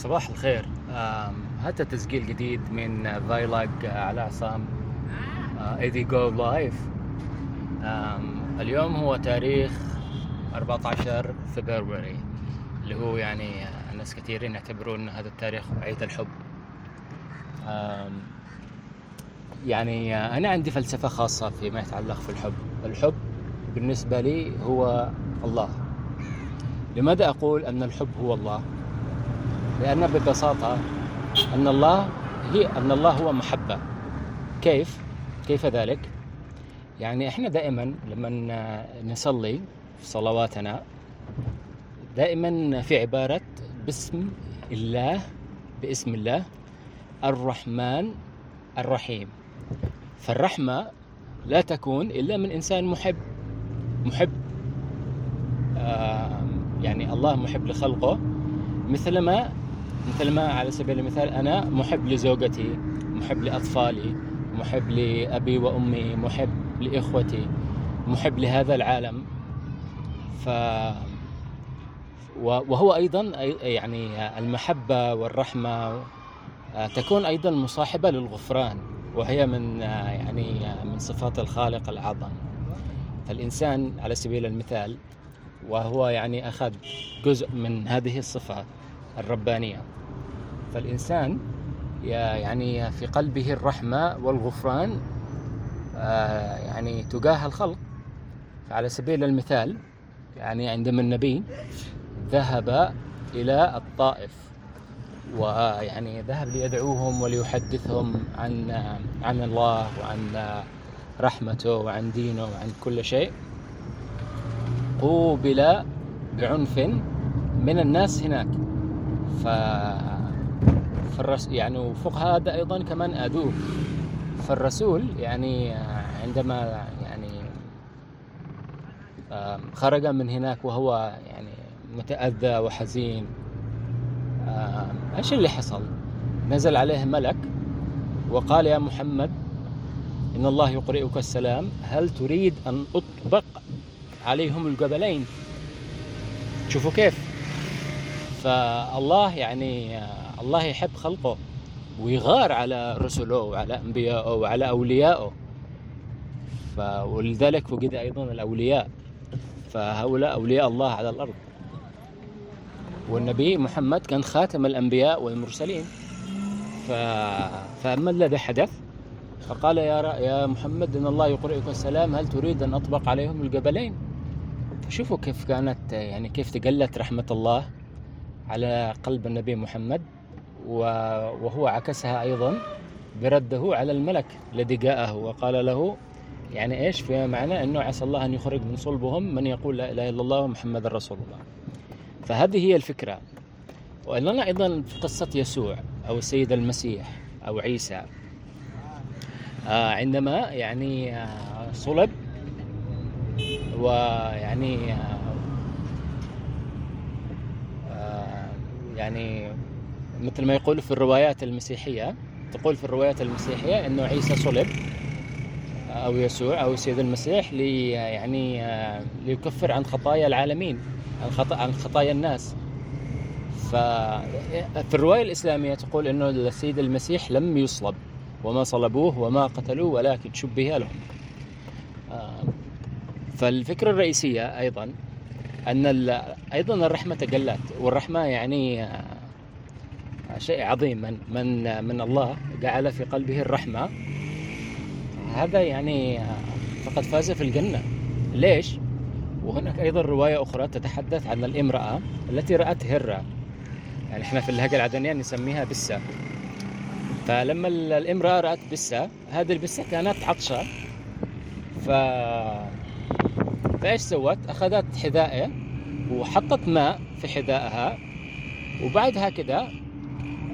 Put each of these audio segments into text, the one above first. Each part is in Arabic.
صباح الخير. هذا تسجيل جديد من vlog علاء عصام ايدي جو لايف اليوم هو تاريخ 14 فبراير اللي هو يعني ناس كثيرين يعتبرون هذا التاريخ عيد الحب. يعني أنا عندي فلسفة خاصة فيما يتعلق في الحب. الحب بالنسبة لي هو الله. لماذا أقول أن الحب هو الله؟ لأن ببساطة أن الله هي أن الله هو محبة كيف؟ كيف ذلك؟ يعني إحنا دائما لما نصلي في صلواتنا دائما في عبارة باسم الله باسم الله الرحمن الرحيم فالرحمة لا تكون إلا من إنسان محب محب آه يعني الله محب لخلقه مثلما مثل ما على سبيل المثال أنا محب لزوجتي محب لأطفالي محب لأبي وأمي محب لإخوتي محب لهذا العالم. ف وهو أيضا يعني المحبة والرحمة تكون أيضا مصاحبة للغفران وهي من يعني من صفات الخالق الأعظم فالإنسان على سبيل المثال وهو يعني أخذ جزء من هذه الصفة الربانية. فالإنسان يعني في قلبه الرحمة والغفران آه، يعني تجاه الخلق. على سبيل المثال يعني عندما النبي ذهب إلى الطائف ويعني ذهب ليدعوهم وليحدثهم عن عن الله وعن رحمته وعن دينه وعن كل شيء. قوبل بعنف من الناس هناك. ف فالرس يعني وفوق هذا أيضا كمان اذوه فالرسول يعني عندما يعني خرج من هناك وهو يعني متأذى وحزين إيش اللي حصل؟ نزل عليه ملك وقال يا محمد إن الله يقرئك السلام هل تريد أن أطبق عليهم الجبلين؟ شوفوا كيف. فالله يعني الله يحب خلقه ويغار على رسله وعلى أنبيائه وعلى أوليائه ولذلك وجد أيضا الأولياء. فهؤلاء أولياء الله على الأرض. والنبي محمد كان خاتم الأنبياء والمرسلين. ف... فما الذي حدث فقال يا. يا محمد إن الله يقرئك السلام هل تريد أن أطبق عليهم الجبلين؟ فشوفوا كيف كانت يعني كيف تقلت رحمة الله. على قلب النبي محمد وهو عكسها أيضا برده على الملك الذي جاءه وقال له يعني إيش في معنى إنه عسى الله أن يخرج من صلبهم من يقول لا إله إلا الله ومحمد رسول الله؟ فهذه هي الفكرة. واننا أيضا في قصة يسوع أو السيد المسيح أو عيسى. آه عندما يعني آه صلب ويعني آه يعني مثل ما يقول في الروايات المسيحية تقول في الروايات المسيحية أنه عيسى صلب أو يسوع أو السيد المسيح لي يعني ليكفر عن خطايا العالمين عن عن خطايا الناس. ففي الرواية الإسلامية تقول أنه السيد المسيح لم يصلب وما صلبوه وما قتلوه ولكن شبه لهم. فالفكرة الرئيسية أيضا أن أيضا الرحمة تجلت والرحمة يعني شيء عظيم. من من من الله جعل في قلبه الرحمة هذا يعني فقد فاز في الجنة. ليش؟ وهناك أيضا رواية أخرى تتحدث عن الامرأة التي رأت هرة. يعني إحنا في اللهجة العدنية نسميها بسة. فلما الامرأة رأت بسة هذه البسة كانت عطشة. ف فايش سوت؟ أخذت حذائه وحطت ماء في حذائها وبعدها كده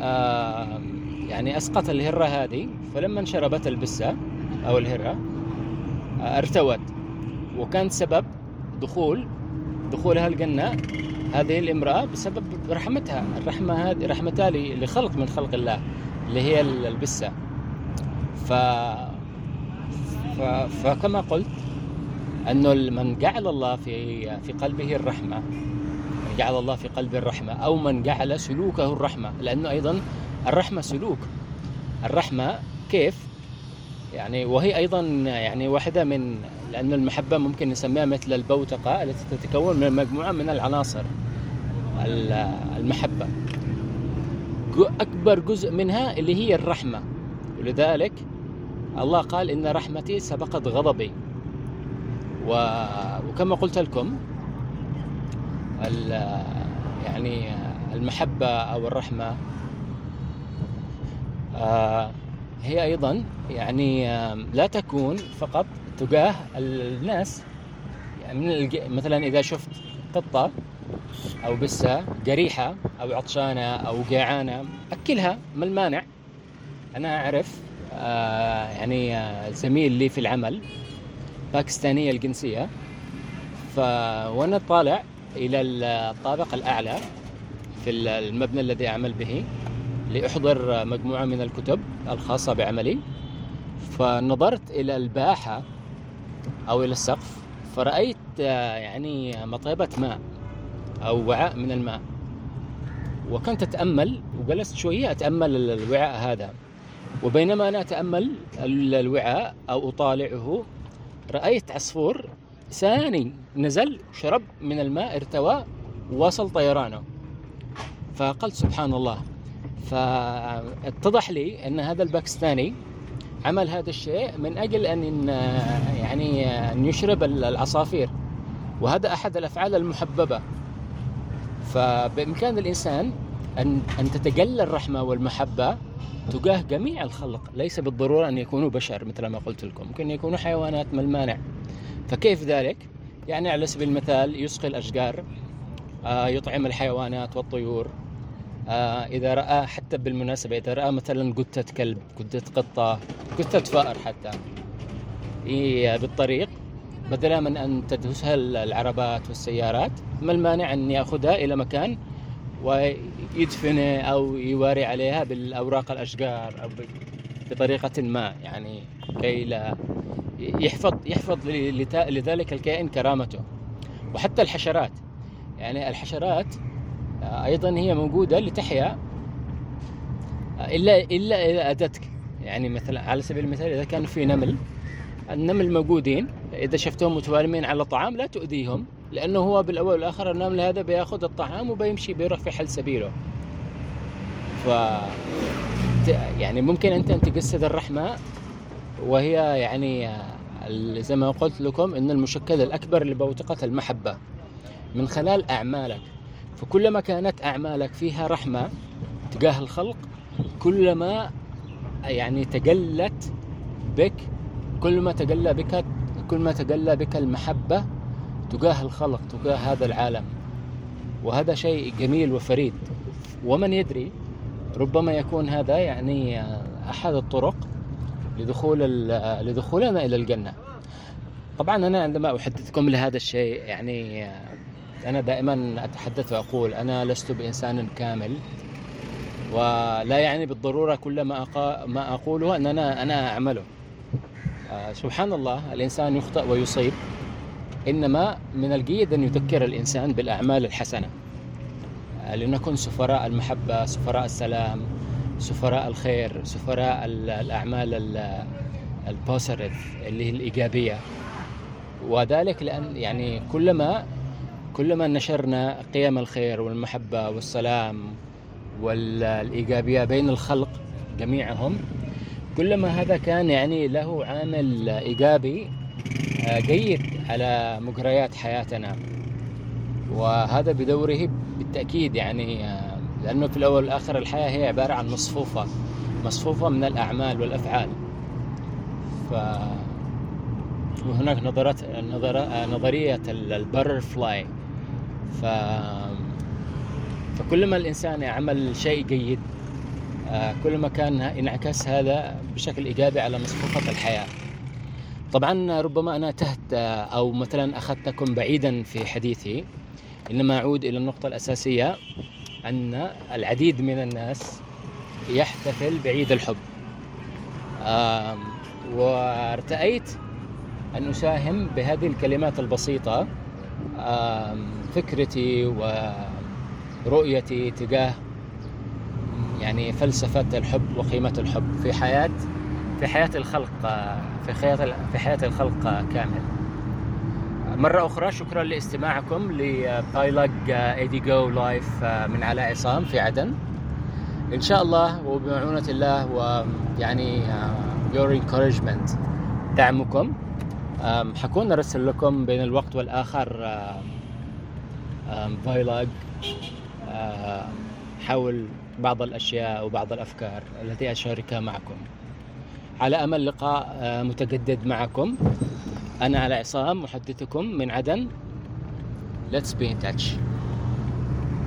آه يعني أسقط الهرة هذه فلما انشربت البسة أو الهرة آه ارتوت. وكان سبب دخول دخولها الجنة هذه الإمرأة بسبب رحمتها. الرحمة هذه رحمتها لخلق من خلق الله اللي هي البسة. ف... ف... فكما قلت أنه من جعل الله في في قلبه الرحمة يعني جعل الله في قلبه الرحمة أو من جعل سلوكه الرحمة لأنه أيضا الرحمة سلوك. الرحمة كيف؟ يعني وهي أيضا يعني واحدة من لأن المحبة ممكن نسميها مثل البوتقة التي تتكون من مجموعة من العناصر المحبة. أكبر جزء منها اللي هي الرحمة. ولذلك الله قال إن رحمتي سبقت غضبي. وكما قلت لكم يعني المحبة أو الرحمة آه، هي أيضا يعني لا تكون فقط تجاه الناس. يعني مثلا إذا شفت قطة أو بسة جريحة أو عطشانة أو جيعانة أكلها ما المانع. أنا أعرف آه يعني آه زميل لي في العمل. باكستانية الجنسية. ف وأنا طالع إلى الطابق الأعلى في المبنى الذي أعمل به لأحضر مجموعة من الكتب الخاصة بعملي. فنظرت إلى الباحة أو إلى السقف فرأيت يعني مطيبة ماء أو وعاء من الماء. وكنت أتأمل وجلست شوية أتأمل الوعاء هذا. وبينما أنا أتأمل الوعاء أو أطالعه رأيت عصفور ثاني نزل شرب من الماء ارتوى وواصل طيرانه. فقلت سبحان الله. فاتضح لي أن هذا الباكستاني عمل هذا الشيء من أجل أن يعني أن يشرب العصافير. وهذا أحد الأفعال المحببة. فبإمكان الإنسان أن أن تتجلى الرحمة والمحبة تجاه جميع الخلق ليس بالضرورة أن يكونوا بشر مثل ما قلت لكم ممكن يكونوا حيوانات ما المانع فكيف ذلك؟ يعني على سبيل المثال يسقي الأشجار آه، يطعم الحيوانات والطيور آه، إذا رأى حتى بالمناسبة إذا رأى مثلا قتة كلب قتة قطة قتة فأر حتى بالطريق بدلا من أن تدهسها العربات والسيارات ما المانع أن يأخذها إلى مكان ويدفنه أو يواري عليها بالأوراق الأشجار أو بطريقة ما. يعني كي لا يحفظ يحفظ لذلك الكائن كرامته. وحتى الحشرات. يعني الحشرات أيضا هي موجودة لتحيا إلا إلا إذا أتتك يعني مثلا على سبيل المثال إذا كان في نمل النمل موجودين. إذا شفتهم متوالمين على طعام لا تؤذيهم. لأنه هو بالأول والآخر النمل هذا بيأخذ الطعام وبيمشي بيروح في حل سبيله. ف يعني ممكن أنت أن تجسد الرحمة وهي يعني زي ما قلت لكم أن المشكل الأكبر لبوتقة المحبة. من خلال أعمالك. فكلما كانت أعمالك فيها رحمة تجاه الخلق كلما يعني تجلت بك كل ما تجلى بك كل ما تجلى بك المحبة تجاه الخلق تجاه هذا العالم. وهذا شيء جميل وفريد. ومن يدري ربما يكون هذا يعني أحد الطرق لدخول لدخولنا إلى الجنة. طبعا أنا عندما أحدثكم لهذا الشيء يعني أنا دائما أتحدث وأقول أنا لست بإنسان كامل. ولا يعني بالضرورة كل ما, ما أقوله أن أنا, أنا أعمله. آه، سبحان الله الإنسان يخطئ ويصيب. إنما من الجيد أن يذكر الإنسان بالأعمال الحسنة. آه، لنكن سفراء المحبة سفراء السلام سفراء الخير سفراء الأعمال البوسيتيف اللي هي الإيجابية. وذلك لأن يعني كلما كلما نشرنا قيم الخير والمحبة والسلام والإيجابية بين الخلق جميعهم كلما هذا كان يعني له عامل إيجابي جيد على مجريات حياتنا. وهذا بدوره بالتأكيد يعني آه، لأنه في الأول والآخر الحياة هي عبارة عن مصفوفة مصفوفة من الأعمال والأفعال. ف وهناك نظرات نظر... نظرية البرفلاي ف فكلما الإنسان يعمل شيء جيد آه، كلما كان انعكس هذا بشكل إيجابي على مصفوفة الحياة. طبعا ربما أنا تهت آه، أو مثلا أخذتكم بعيدا في حديثي إنما أعود إلى النقطة الأساسية أن العديد من الناس يحتفل بعيد الحب. وارتأيت أن أساهم بهذه الكلمات البسيطة فكرتي ورؤيتي تجاه يعني فلسفة الحب وقيمة الحب في حياة في حياة الخلق في حياة في حياة الخلق كامل. مرة أخرى شكرا لاستماعكم ل vlog ايدي جو لايف من علاء عصام في عدن. إن شاء الله وبمعونة الله ويعني your encouragement دعمكم حكون ارسل لكم بين الوقت والآخر vlog حول بعض الأشياء وبعض الأفكار التي اشاركها معكم على أمل لقاء متجدد معكم. أنا على عصام محدثكم من عدن. Let's be in touch.